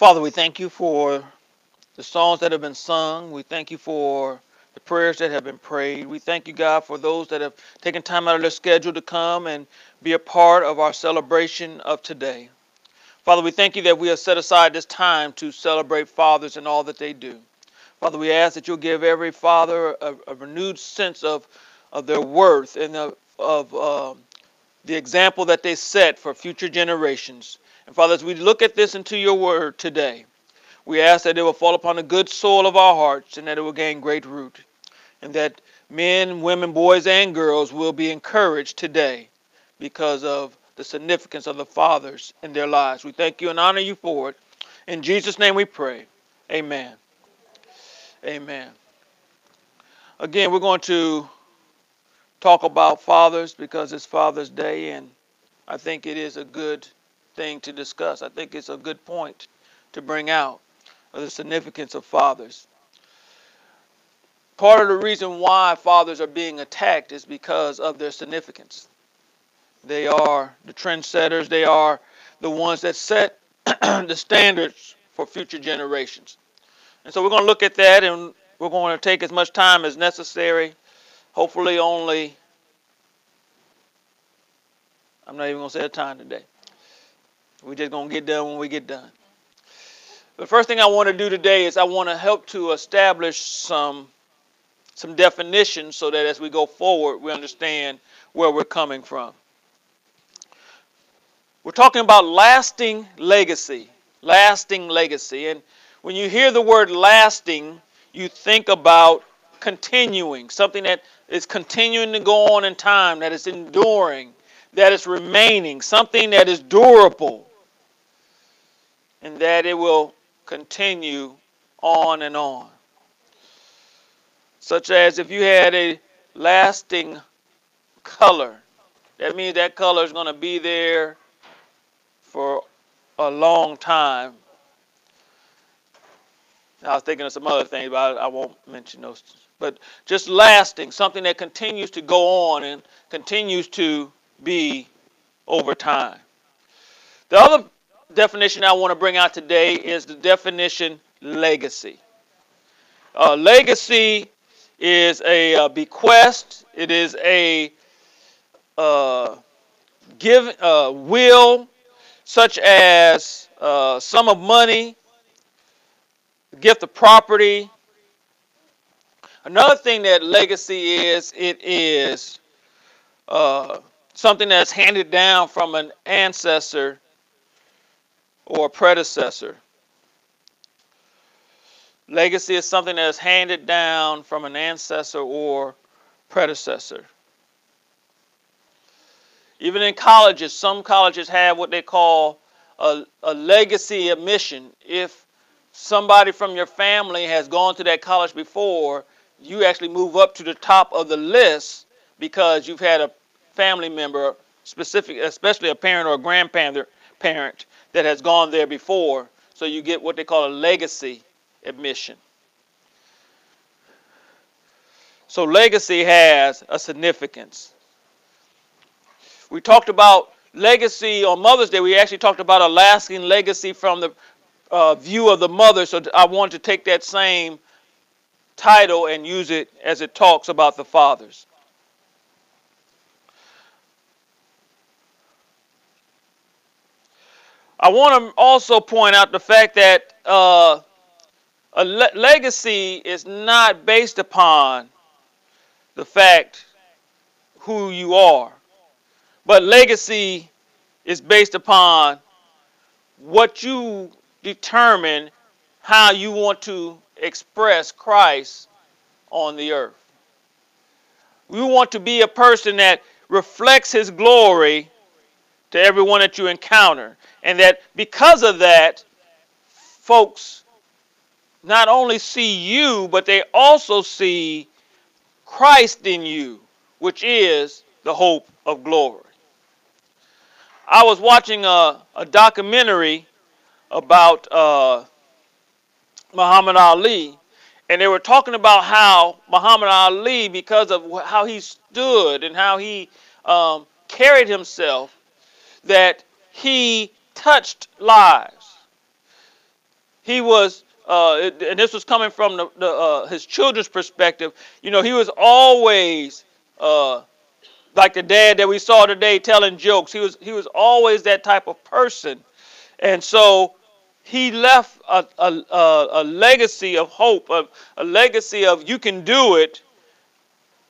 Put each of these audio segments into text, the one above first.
Father, we thank you for the songs that have been sung. We thank you for the prayers that have been prayed. We thank you, God, for those that have taken time out of their schedule to come and be a part of our celebration of today. Father, we thank you that we have set aside this time to celebrate fathers and all that they do. Father, we ask that you'll give every father a, a renewed sense of, of their worth and of, of uh, the example that they set for future generations. And Father, as we look at this into your word today, we ask that it will fall upon the good soil of our hearts and that it will gain great root. And that men, women, boys, and girls will be encouraged today because of the significance of the fathers in their lives. We thank you and honor you for it. In Jesus' name we pray. Amen. Amen. Again, we're going to talk about fathers because it's Father's Day, and I think it is a good thing to discuss. I think it's a good point to bring out of the significance of fathers. Part of the reason why fathers are being attacked is because of their significance. They are the trendsetters. They are the ones that set the standards for future generations. And so we're going to look at that and we're going to take as much time as necessary. Hopefully, only, I'm not even going to say a time today. We're just going to get done when we get done. The first thing I want to do today is I want to help to establish some some definitions so that as we go forward we understand where we're coming from. We're talking about lasting legacy. Lasting legacy. And when you hear the word lasting, you think about continuing, something that is continuing to go on in time, that is enduring, that is remaining, something that is durable, and that it will continue on and on. Such as if you had a lasting color, that means that color is going to be there for a long time. I was thinking of some other things, but I, I won't mention those. But just lasting, something that continues to go on and continues to be over time. The other definition I want to bring out today is the definition legacy. Uh, legacy is a, uh, bequest. It is a uh, give uh, will such as uh, sum of money, gift of property. Another thing that legacy is, it is something that's handed down from an ancestor or predecessor. Legacy is something that is handed down from an ancestor or predecessor. Even in colleges, some colleges have what they call a, a legacy admission. If somebody from your family has gone to that college before, you actually move up to the top of the list because you've had a family member, specific, especially a parent or a grandparent parent that has gone there before. So you get what they call a legacy admission. So legacy has a significance. We talked about legacy on Mother's Day. We actually talked about a lasting legacy from the uh, view of the mother. So I want to take that same title and use it as it talks about the fathers. I want to also point out the fact that uh, a le- legacy is not based upon the fact who you are. But legacy is based upon what you determine how you want to express Christ on the earth. We want to be a person that reflects his glory to everyone that you encounter. And that because of that, folks not only see you, but they also see Christ in you, which is the hope of glory. I was watching a, a documentary about uh, Muhammad Ali, and they were talking about how Muhammad Ali, because of how he stood and how he um, carried himself, that he touched lives. he was, uh, and this was coming from the, the uh, his children's perspective. You know, he was always uh, like the dad that we saw today telling jokes. He was he was always that type of person, and so he left a, a, a, legacy of hope, a, a legacy of you can do it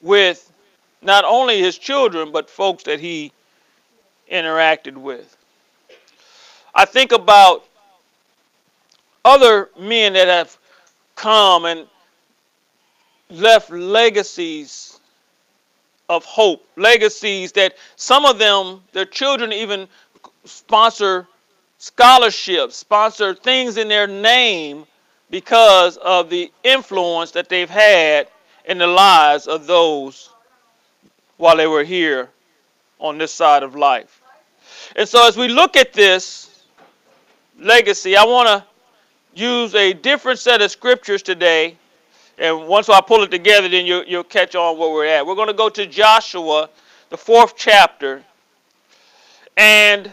with not only his children, but folks that he interacted with. I think about other men that have come and left legacies of hope, legacies that some of them, their children even sponsor scholarships, sponsor things in their name because of the influence that they've had in the lives of those while they were here on this side of life. And so as we look at this legacy, I want to use a different set of scriptures today. And once I pull it together, then you, you'll catch on where we're at. We're going to go to Joshua, the fourth chapter, and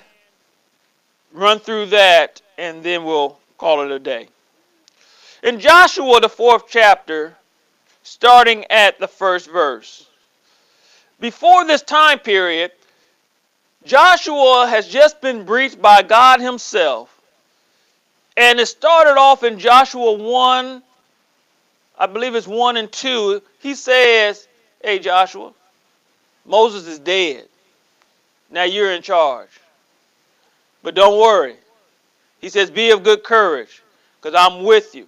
run through that, and then we'll call it a day. In Joshua, the fourth chapter, starting at the first verse. Before this time period, Joshua has just been briefed by God Himself and it started off in Joshua 1, I believe it's 1 and 2. He says, Hey, Joshua, Moses is dead. Now you're in charge. But don't worry. He says, Be of good courage, because I'm with you.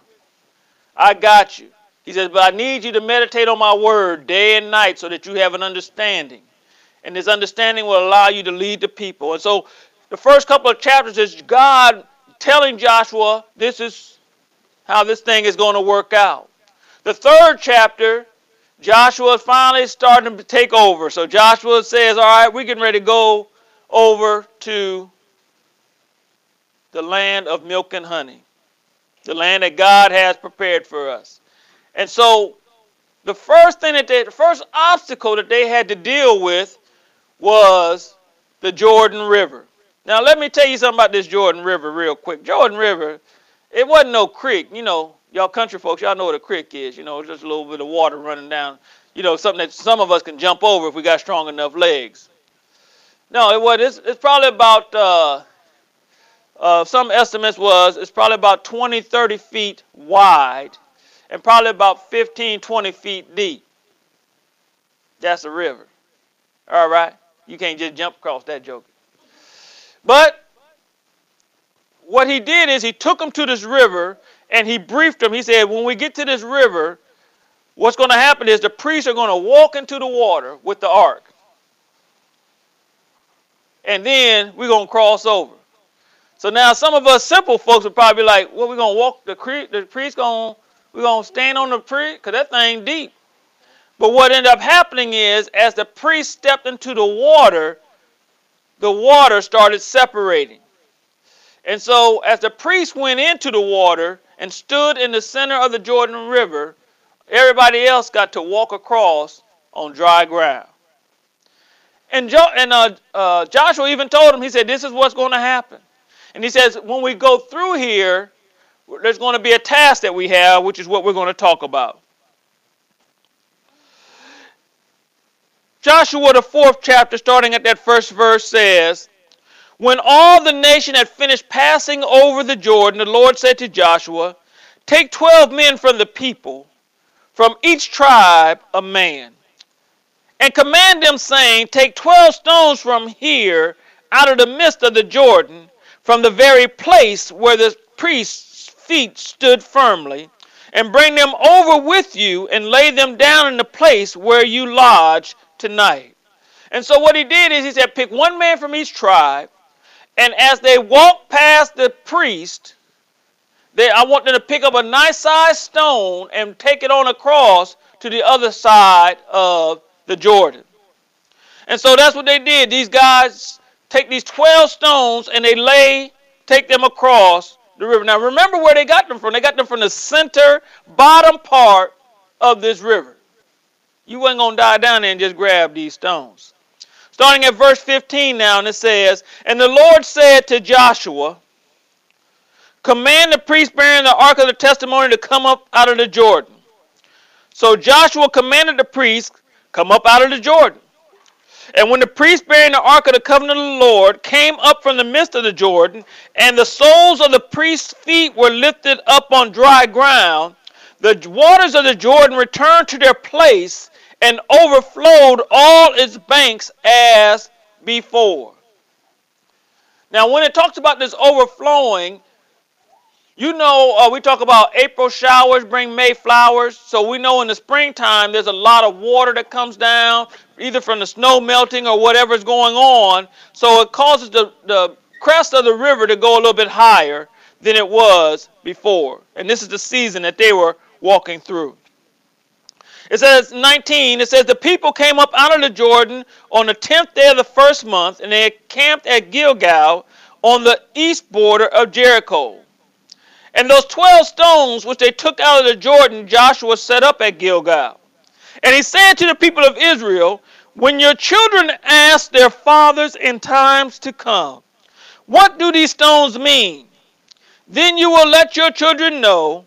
I got you. He says, But I need you to meditate on my word day and night so that you have an understanding. And this understanding will allow you to lead the people. And so the first couple of chapters is God telling Joshua this is how this thing is going to work out. The third chapter, Joshua is finally starting to take over. So Joshua says, All right, we're getting ready to go over to the land of milk and honey, the land that God has prepared for us. And so the first thing that they, the first obstacle that they had to deal with was the Jordan River. Now, let me tell you something about this Jordan River real quick. Jordan River, it wasn't no creek. You know, y'all country folks, y'all know what a creek is. You know, it's just a little bit of water running down. You know, something that some of us can jump over if we got strong enough legs. No, it was. It's, it's probably about. Uh, uh, some estimates was it's probably about 20, 30 feet wide, and probably about 15, 20 feet deep. That's a river. All right, you can't just jump across that joke. But what he did is he took them to this river and he briefed them. He said, when we get to this river, what's going to happen is the priests are going to walk into the water with the ark. And then we're going to cross over. So now some of us simple folks would probably be like, well, we're going to walk the creek, the priest going we're going to stand on the priest because that thing deep. But what ended up happening is as the priest stepped into the water, the water started separating. And so, as the priest went into the water and stood in the center of the Jordan River, everybody else got to walk across on dry ground. And, jo- and uh, uh, Joshua even told him, he said, This is what's going to happen. And he says, When we go through here, there's going to be a task that we have, which is what we're going to talk about. Joshua, the fourth chapter, starting at that first verse, says, When all the nation had finished passing over the Jordan, the Lord said to Joshua, Take twelve men from the people, from each tribe a man, and command them, saying, Take twelve stones from here, out of the midst of the Jordan, from the very place where the priest's feet stood firmly, and bring them over with you, and lay them down in the place where you lodge tonight. And so what he did is he said, pick one man from each tribe, and as they walk past the priest, they, I want them to pick up a nice sized stone and take it on a cross to the other side of the Jordan. And so that's what they did. These guys take these 12 stones and they lay, take them across the river. Now remember where they got them from. They got them from the center, bottom part of this river. You wasn't going to die down there and just grab these stones. Starting at verse 15 now, and it says, And the Lord said to Joshua, Command the priest bearing the ark of the testimony to come up out of the Jordan. So Joshua commanded the priests, Come up out of the Jordan. And when the priest bearing the ark of the covenant of the Lord came up from the midst of the Jordan, and the soles of the priest's feet were lifted up on dry ground, the waters of the Jordan returned to their place and overflowed all its banks as before. Now, when it talks about this overflowing, you know, uh, we talk about April showers bring May flowers. So we know in the springtime there's a lot of water that comes down, either from the snow melting or whatever's going on. So it causes the, the crest of the river to go a little bit higher than it was before. And this is the season that they were walking through. It says 19, it says, The people came up out of the Jordan on the 10th day of the first month, and they camped at Gilgal on the east border of Jericho. And those 12 stones which they took out of the Jordan, Joshua set up at Gilgal. And he said to the people of Israel, When your children ask their fathers in times to come, What do these stones mean? Then you will let your children know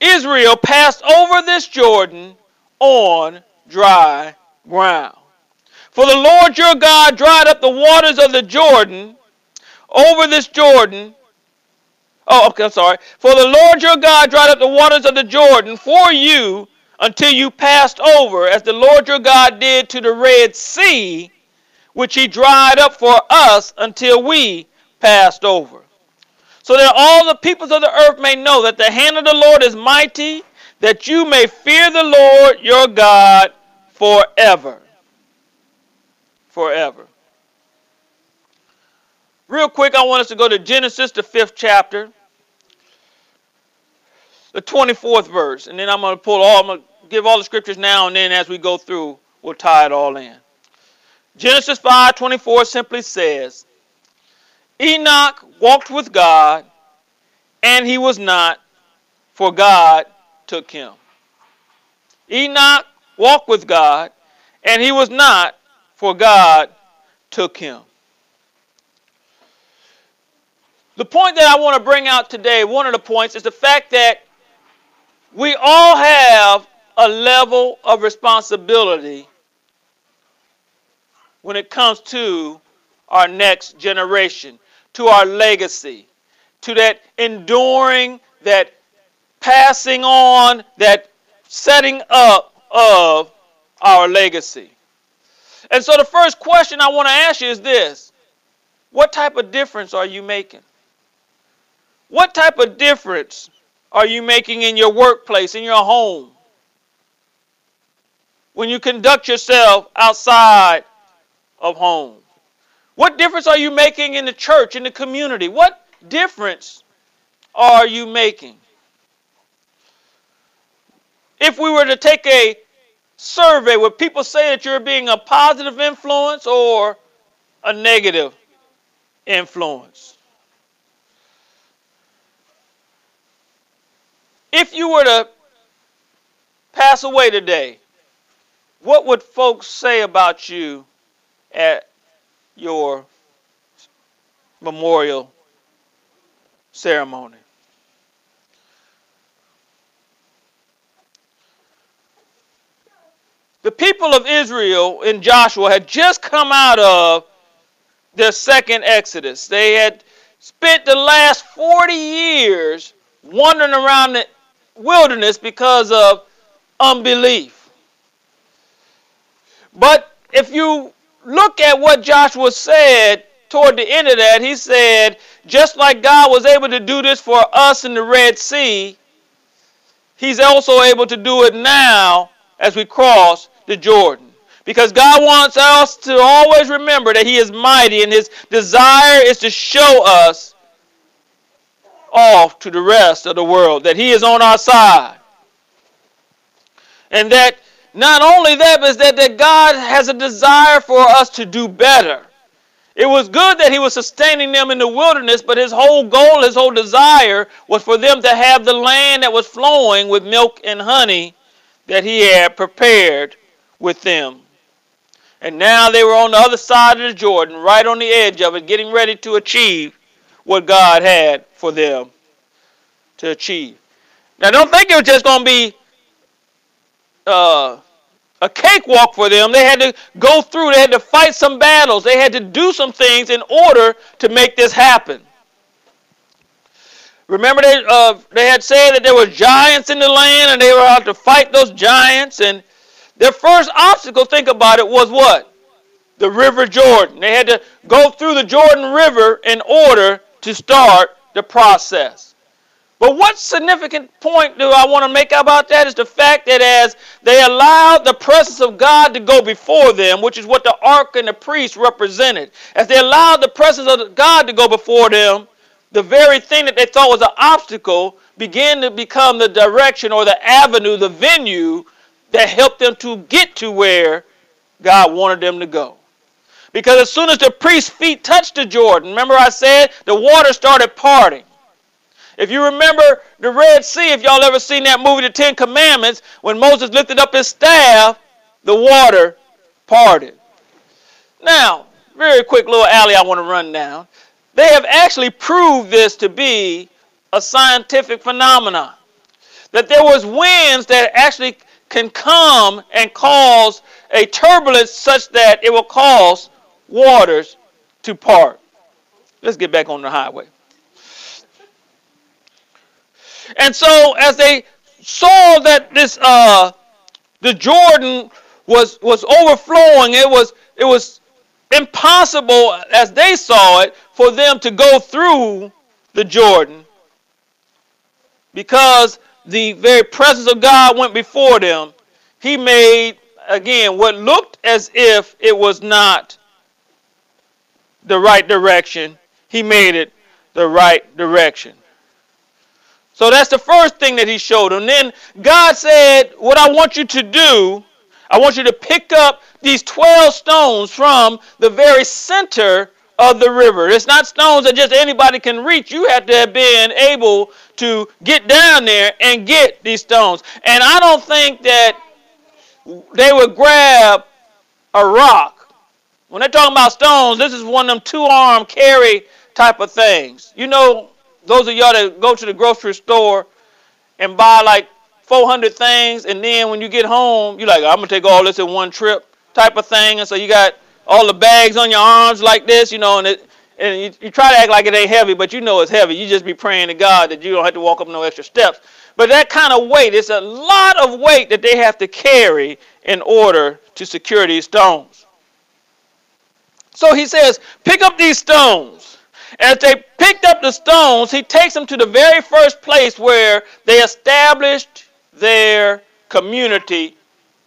Israel passed over this Jordan on dry ground. For the Lord your God dried up the waters of the Jordan over this Jordan Oh, okay, I'm sorry. For the Lord your God dried up the waters of the Jordan for you until you passed over, as the Lord your God did to the Red Sea, which he dried up for us until we passed over. So that all the peoples of the earth may know that the hand of the Lord is mighty, that you may fear the Lord your God forever. Forever. Real quick, I want us to go to Genesis, the fifth chapter the 24th verse, and then I'm going to pull all, I'm going to give all the scriptures now, and then as we go through, we'll tie it all in. Genesis 5:24 simply says, Enoch walked with God, and he was not, for God took him. Enoch walked with God, and he was not, for God took him. The point that I want to bring out today, one of the points, is the fact that we all have a level of responsibility when it comes to our next generation, to our legacy, to that enduring, that passing on, that setting up of our legacy. And so the first question I want to ask you is this What type of difference are you making? What type of difference are you making in your workplace, in your home? When you conduct yourself outside of home? What difference are you making in the church, in the community? What difference are you making? If we were to take a survey, would people say that you're being a positive influence or a negative influence? If you were to pass away today, what would folks say about you at your memorial ceremony? The people of Israel in Joshua had just come out of their second Exodus. They had spent the last 40 years wandering around the wilderness because of unbelief. But if you look at what Joshua said toward the end of that, he said, just like God was able to do this for us in the Red Sea, he's also able to do it now as we cross the Jordan. Because God wants us to always remember that He is mighty and His desire is to show us off to the rest of the world, that He is on our side. And that not only that, but that, that God has a desire for us to do better. It was good that He was sustaining them in the wilderness, but His whole goal, His whole desire was for them to have the land that was flowing with milk and honey that He had prepared with them. And now they were on the other side of the Jordan, right on the edge of it, getting ready to achieve what God had for them to achieve. Now, don't think it was just going to be uh, a cakewalk for them. They had to go through, they had to fight some battles, they had to do some things in order to make this happen. Remember, they, uh, they had said that there were giants in the land and they were out to fight those giants. And their first obstacle, think about it, was what? The River Jordan. They had to go through the Jordan River in order to start the process. But what significant point do I want to make about that is the fact that as they allowed the presence of God to go before them, which is what the ark and the priest represented, as they allowed the presence of God to go before them, the very thing that they thought was an obstacle began to become the direction or the avenue, the venue that helped them to get to where God wanted them to go. Because as soon as the priest's feet touched the Jordan, remember I said the water started parting. If you remember the Red Sea, if y'all ever seen that movie, The Ten Commandments, when Moses lifted up his staff, the water parted. Now, very quick little alley I want to run down. They have actually proved this to be a scientific phenomenon. That there was winds that actually can come and cause a turbulence such that it will cause waters to part. Let's get back on the highway. And so as they saw that this uh, the Jordan was was overflowing, it was it was impossible as they saw it for them to go through the Jordan because the very presence of God went before them. He made again what looked as if it was not the right direction. He made it the right direction. So that's the first thing that he showed him. Then God said, What I want you to do, I want you to pick up these 12 stones from the very center of the river. It's not stones that just anybody can reach. You have to have been able to get down there and get these stones. And I don't think that they would grab a rock. When they're talking about stones, this is one of them two arm carry type of things. You know, those of y'all that go to the grocery store and buy like 400 things, and then when you get home, you're like, I'm gonna take all this in one trip, type of thing. And so you got all the bags on your arms like this, you know, and it, and you, you try to act like it ain't heavy, but you know it's heavy. You just be praying to God that you don't have to walk up no extra steps. But that kind of weight, it's a lot of weight that they have to carry in order to secure these stones. So he says, pick up these stones. As they picked up the stones, he takes them to the very first place where they established their community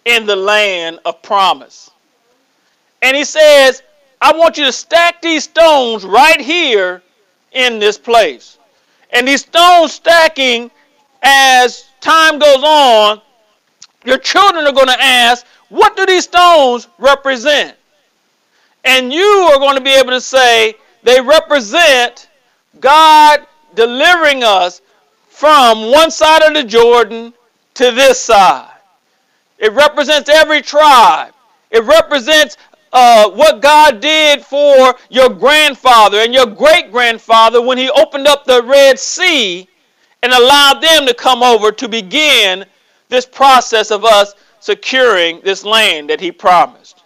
in the land of promise. And he says, I want you to stack these stones right here in this place. And these stones stacking, as time goes on, your children are going to ask, What do these stones represent? And you are going to be able to say, they represent God delivering us from one side of the Jordan to this side. It represents every tribe. It represents uh, what God did for your grandfather and your great grandfather when He opened up the Red Sea and allowed them to come over to begin this process of us securing this land that He promised.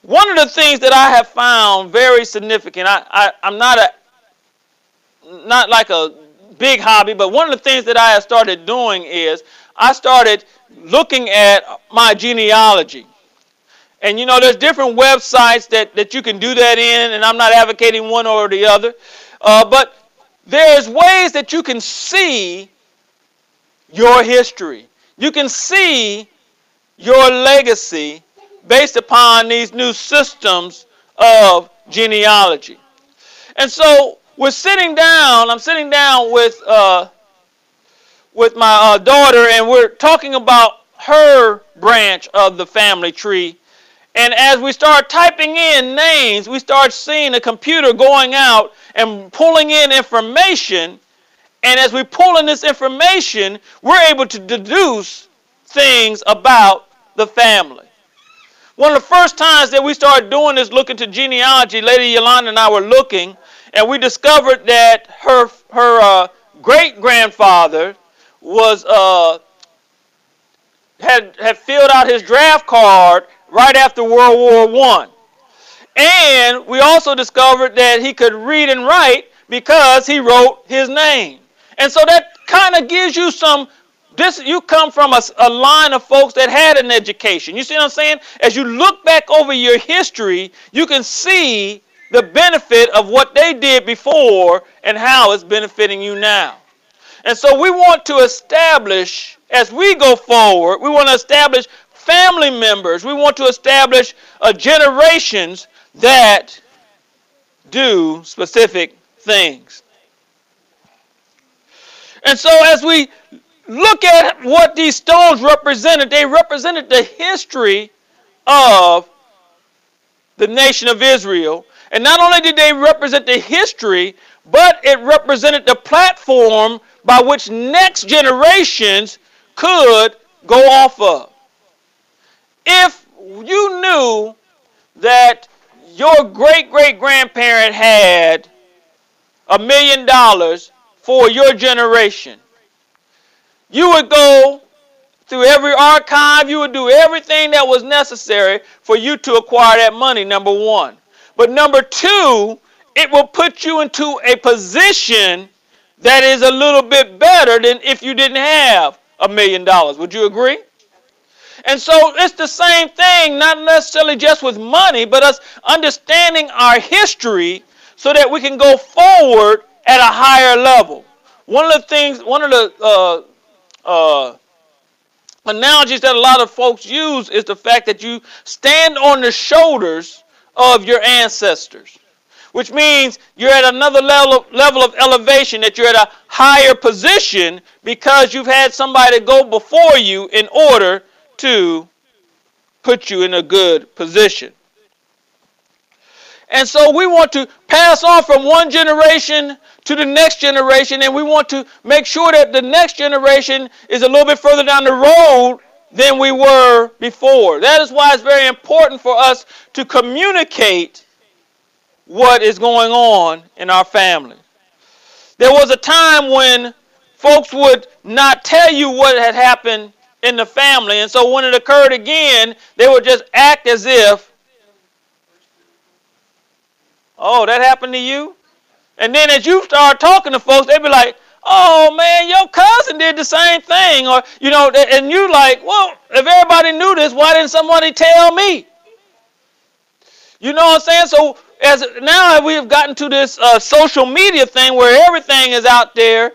One of the things that I have found very significant, I, I, I'm not a not like a big hobby, but one of the things that I have started doing is I started looking at my genealogy. And you know, there's different websites that, that you can do that in, and I'm not advocating one or the other. Uh, but there's ways that you can see your history. You can see your legacy based upon these new systems of genealogy. And so we're sitting down, I'm sitting down with, uh, with my uh, daughter, and we're talking about her branch of the family tree. And as we start typing in names, we start seeing a computer going out and pulling in information. And as we pull in this information, we're able to deduce things about the family. One of the first times that we started doing this, looking to genealogy, Lady Yolanda and I were looking, and we discovered that her her uh, great grandfather was uh, had had filled out his draft card right after World War One, and we also discovered that he could read and write because he wrote his name, and so that kind of gives you some. This you come from a, a line of folks that had an education. You see what I'm saying? As you look back over your history, you can see the benefit of what they did before and how it's benefiting you now. And so we want to establish, as we go forward, we want to establish family members. We want to establish generations that do specific things. And so as we look at what these stones represented, they represented the history of the nation of Israel and not only did they represent the history, but it represented the platform by which next generations could go off of. If you knew that your great great grandparent had a million dollars for your generation, you would go through every archive, you would do everything that was necessary for you to acquire that money, number one. But number two, it will put you into a position that is a little bit better than if you didn't have a million dollars. Would you agree? And so it's the same thing, not necessarily just with money, but us understanding our history so that we can go forward at a higher level. One of the things, one of the uh, uh, analogies that a lot of folks use is the fact that you stand on the shoulders of your ancestors. Which means you're at another level, level of elevation, that you're at a higher position because you've had somebody go before you in order to put you in a good position. And so we want to pass on from one generation to the next generation, and we want to make sure that the next generation is a little bit further down the road than we were before. That is why it's very important for us to communicate what is going on in our family. There was a time when folks would not tell you what had happened in the family, and so when it occurred again, they would just act as if, oh, that happened to you? And then as you start talking to folks, they'd be like, oh man, your cousin did the same thing. Or, you know, and you like, well, if everybody knew this, why didn't somebody tell me? You know what I'm saying? So as now we have gotten to this uh, social media thing where everything is out there,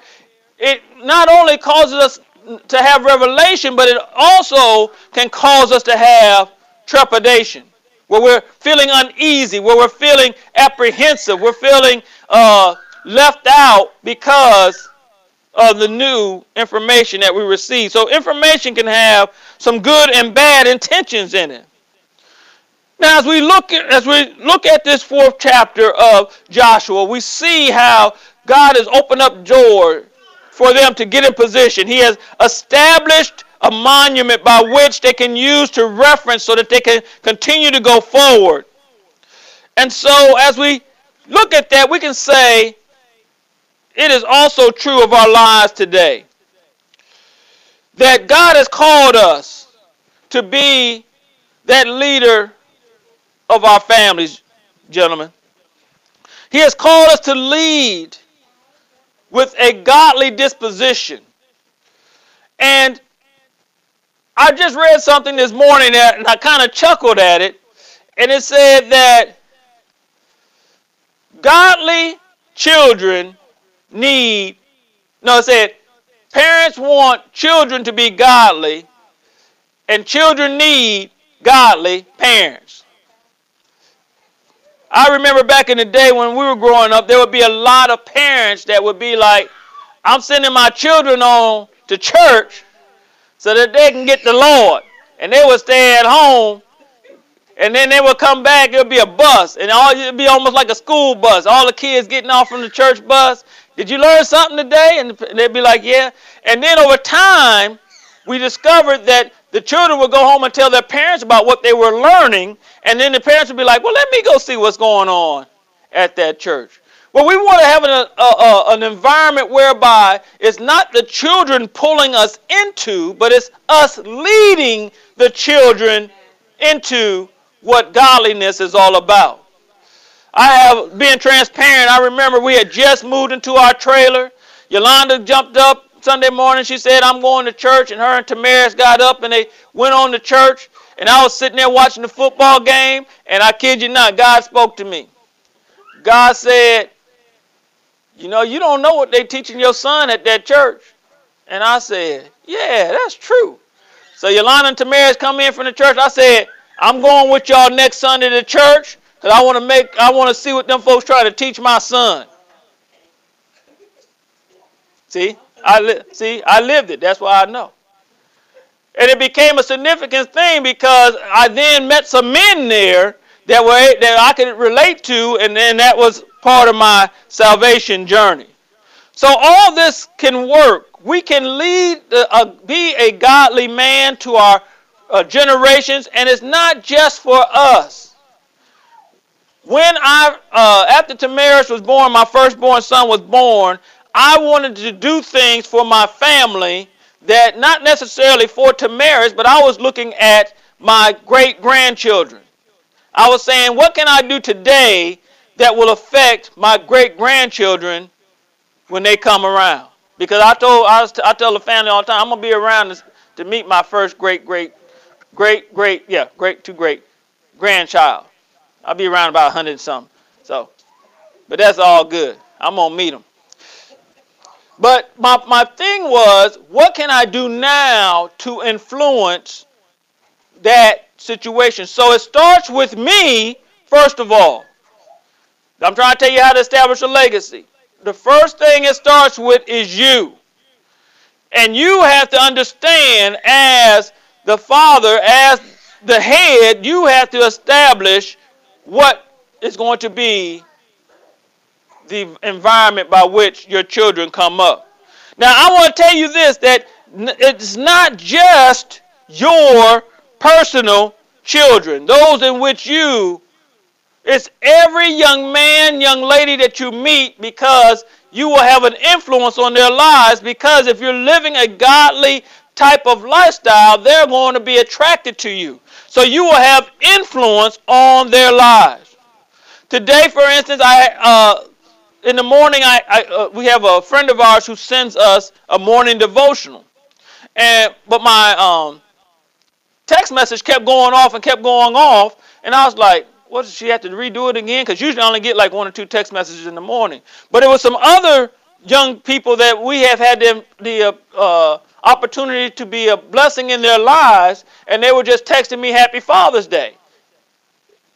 it not only causes us to have revelation, but it also can cause us to have trepidation, where we're feeling uneasy, where we're feeling apprehensive, we're feeling uh, left out because of the new information that we receive. So information can have some good and bad intentions in it. Now, as we look at, as we look at this fourth chapter of Joshua, we see how God has opened up doors for them to get in position. He has established a monument by which they can use to reference so that they can continue to go forward. And so, as we look at that, we can say it is also true of our lives today. That God has called us to be that leader of our families, gentlemen. He has called us to lead with a godly disposition. And I just read something this morning and I kind of chuckled at it. And it said that godly children need, no, it said, parents want children to be godly, and children need godly parents. I remember back in the day when we were growing up, there would be a lot of parents that would be like, I'm sending my children on to church so that they can get the Lord. And they would stay at home and then they would come back, it would be a bus, and all it'd be almost like a school bus. All the kids getting off from the church bus, did you learn something today? And they'd be like, Yeah. And then over time, we discovered that the children would go home and tell their parents about what they were learning, and then the parents would be like, Well, let me go see what's going on at that church. Well, we want to have an, a, a, an environment whereby it's not the children pulling us into, but it's us leading the children into what godliness is all about. I have been transparent. I remember we had just moved into our trailer. Yolanda jumped up Sunday morning. She said, I'm going to church. And her and Tamaris got up and they went on to church. And I was sitting there watching the football game. And I kid you not, God spoke to me. God said, You know, you don't know what they're teaching your son at that church. And I said, Yeah, that's true. So Yolanda and Tamaris come in from the church. I said, I'm going with y'all next Sunday to church because I want to make I want to see what them folks try to teach my son. See, I li- see I lived it. That's why I know. And it became a significant thing because I then met some men there that were that I could relate to, and then that was part of my salvation journey. So all this can work. We can lead, uh, be a godly man to our uh, generations, and it's not just for us. When I, uh, after Tamaris was born, my firstborn son was born, I wanted to do things for my family that not necessarily for Tamaris, but I was looking at my great grandchildren. I was saying, what can I do today that will affect my great grandchildren when they come around? Because I told I, was, I tell the family all the time, I'm gonna be around to, to meet my first great great great, great, yeah, great to great grandchild. I'll be around about 100 and something. So, but that's all good. I'm to meet them. But my, my thing was, what can I do now to influence that situation? So it starts with me, first of all. I'm trying to tell you how to establish a legacy. The first thing it starts with is you. And you have to understand as the father, as the head, you have to establish what is going to be the environment by which your children come up. Now, I want to tell you this that it's not just your personal children, those in which you, it's every young man, young lady that you meet because you will have an influence on their lives because if you're living a godly, type of lifestyle, they're going to be attracted to you. So you will have influence on their lives. Today, for instance, I uh, in the morning, I, I uh, we have a friend of ours who sends us a morning devotional, and but my um, text message kept going off and kept going off, and I was like, "What does she have to redo it again?" Because usually I only get like one or two text messages in the morning. But it was some other young people that we have had them the uh, uh opportunity to be a blessing in their lives, and they were just texting me Happy Father's Day.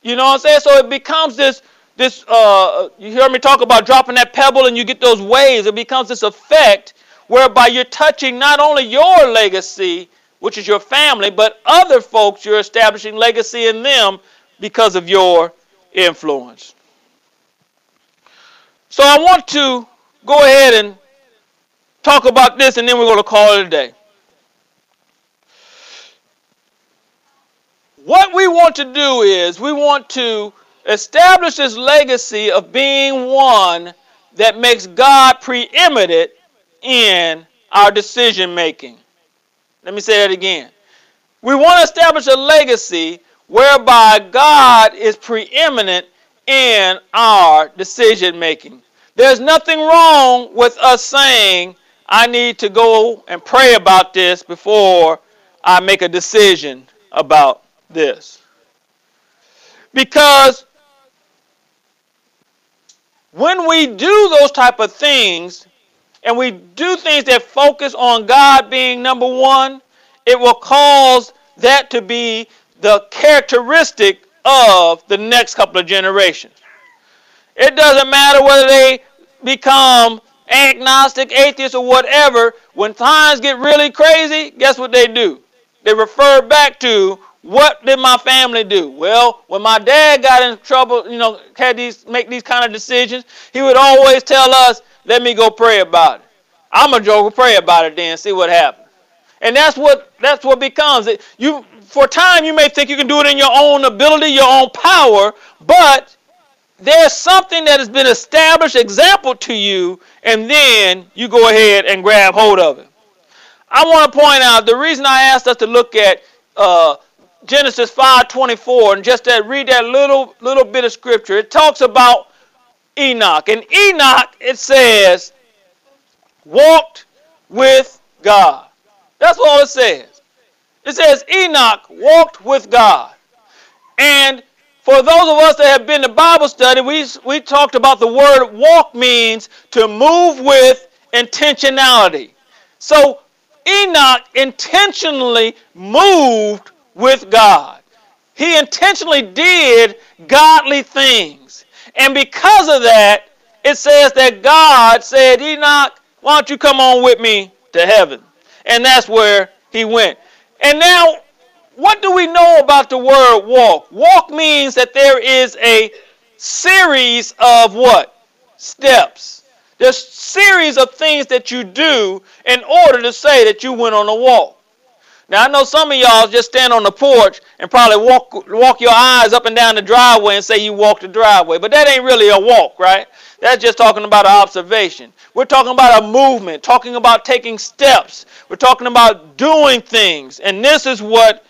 You know what I'm saying? So it becomes this this uh, you hear me talk about dropping that pebble and you get those waves. It becomes this effect whereby you're touching not only your legacy, which is your family, but other folks you're establishing legacy in them because of your influence. So I want to go ahead and talk about this and then we're going to call it a day. What we want to do is we want to establish this legacy of being one that makes God preeminent in our decision making. Let me say that again. We want to establish a legacy whereby God is preeminent in our decision making. There's nothing wrong with us saying, I need to go and pray about this before I make a decision about this. Because when we do those type of things and we do things that focus on God being number one, it will cause that to be the characteristic of the next couple of generations. It doesn't matter whether they become agnostic, atheist, or whatever, when times get really crazy, guess what they do? They refer back to what did my family do? Well, when my dad got in trouble, you know, had these make these kind of decisions, he would always tell us, "Let me go pray about it." I'm gonna go pray about it then, see what happens. And that's what that's what becomes. It you for time you may think you can do it in your own ability, your own power, but there's something that has been established, example to you, and then you go ahead and grab hold of it. I want to point out the reason I asked us to look at uh, Genesis 5:24 and just that read that little little bit of scripture. It talks about Enoch, and Enoch it says walked with God. That's all it says. It says Enoch walked with God, and for those of us that have been to Bible study, we, we talked about the word walk means to move with intentionality. So Enoch intentionally moved with God. He intentionally did godly things. And because of that, it says that God said, Enoch, why don't you come on with me to heaven? And that's where he went. And now what do we know about the word walk? Walk means that there is a series of what? Steps. There's series of things that you do in order to say that you went on a walk. Now I know some of y'all just stand on the porch and probably walk walk your eyes up and down the driveway and say you walked the driveway, but that ain't really a walk, right? That's just talking about an observation. We're talking about a movement, talking about taking steps. We're talking about doing things, and this is what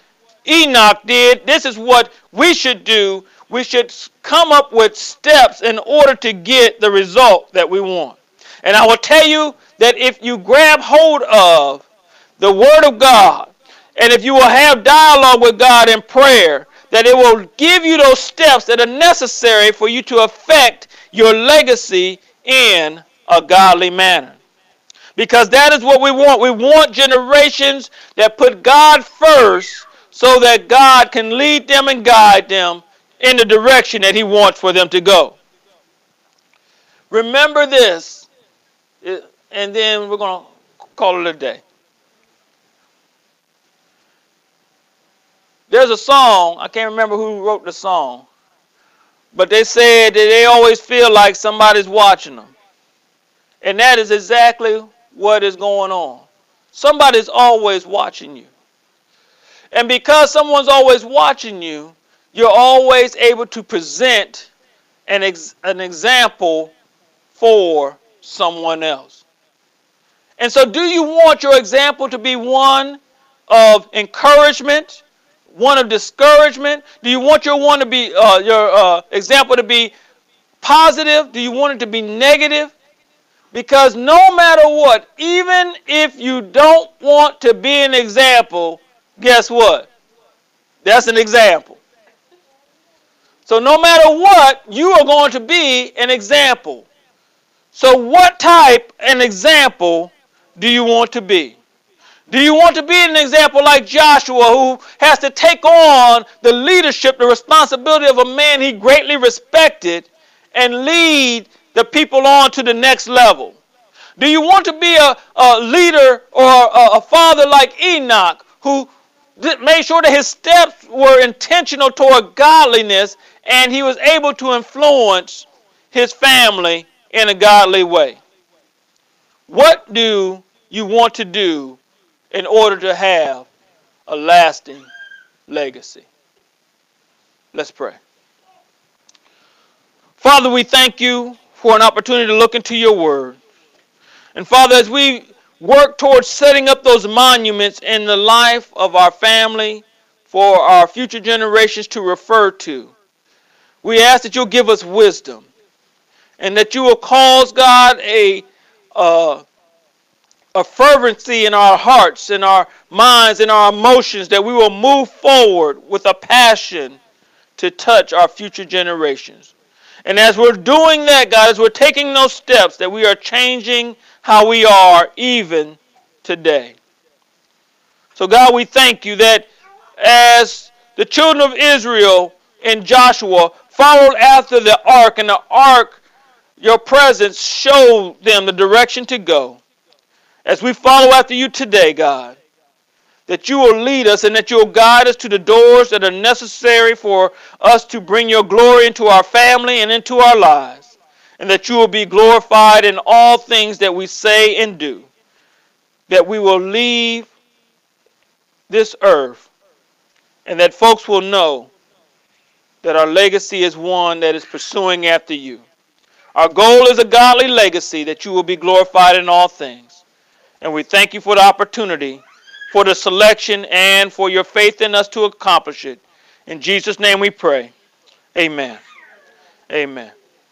Enoch did. This is what we should do. We should come up with steps in order to get the result that we want. And I will tell you that if you grab hold of the Word of God, and if you will have dialogue with God in prayer, that it will give you those steps that are necessary for you to affect your legacy in a godly manner. Because that is what we want. We want generations that put God first so that God can lead them and guide them in the direction that He wants for them to go. Remember this, and then we're going to call it a day. There's a song, I can't remember who wrote the song, but they said that they always feel like somebody's watching them. And that is exactly what is going on. Somebody's always watching you. And because someone's always watching you, you're always able to present an, ex- an example for someone else. And so, do you want your example to be one of encouragement, one of discouragement? Do you want your one to be uh, your uh, example to be positive? Do you want it to be negative? Because no matter what, even if you don't want to be an example, guess what? That's an example. So no matter what, you are going to be an example. So what type an example do you want to be? Do you want to be an example like Joshua who has to take on the leadership, the responsibility of a man he greatly respected and lead the people on to the next level? Do you want to be a, a leader or a, a father like Enoch who made sure that his steps were intentional toward godliness and he was able to influence his family in a godly way. What do you want to do in order to have a lasting legacy? Let's pray. Father, we thank you for an opportunity to look into your word. And Father, as we work towards setting up those monuments in the life of our family for our future generations to refer to. We ask that you'll give us wisdom and that you will cause God a uh, a fervency in our hearts, in our minds, in our emotions, that we will move forward with a passion to touch our future generations. And as we're doing that, God, as we're taking those steps, that we are changing how we are even today. So, God, we thank you that as the children of Israel and Joshua followed after the ark, and the ark, your presence showed them the direction to go. As we follow after you today, God, that you will lead us and that you will guide us to the doors that are necessary for us to bring your glory into our family and into our lives and that you will be glorified in all things that we say and do. That we will leave this earth and that folks will know that our legacy is one that is pursuing after you. Our goal is a godly legacy that you will be glorified in all things. And we thank you for the opportunity, for the selection, and for your faith in us to accomplish it. In Jesus' name we pray. Amen. Amen.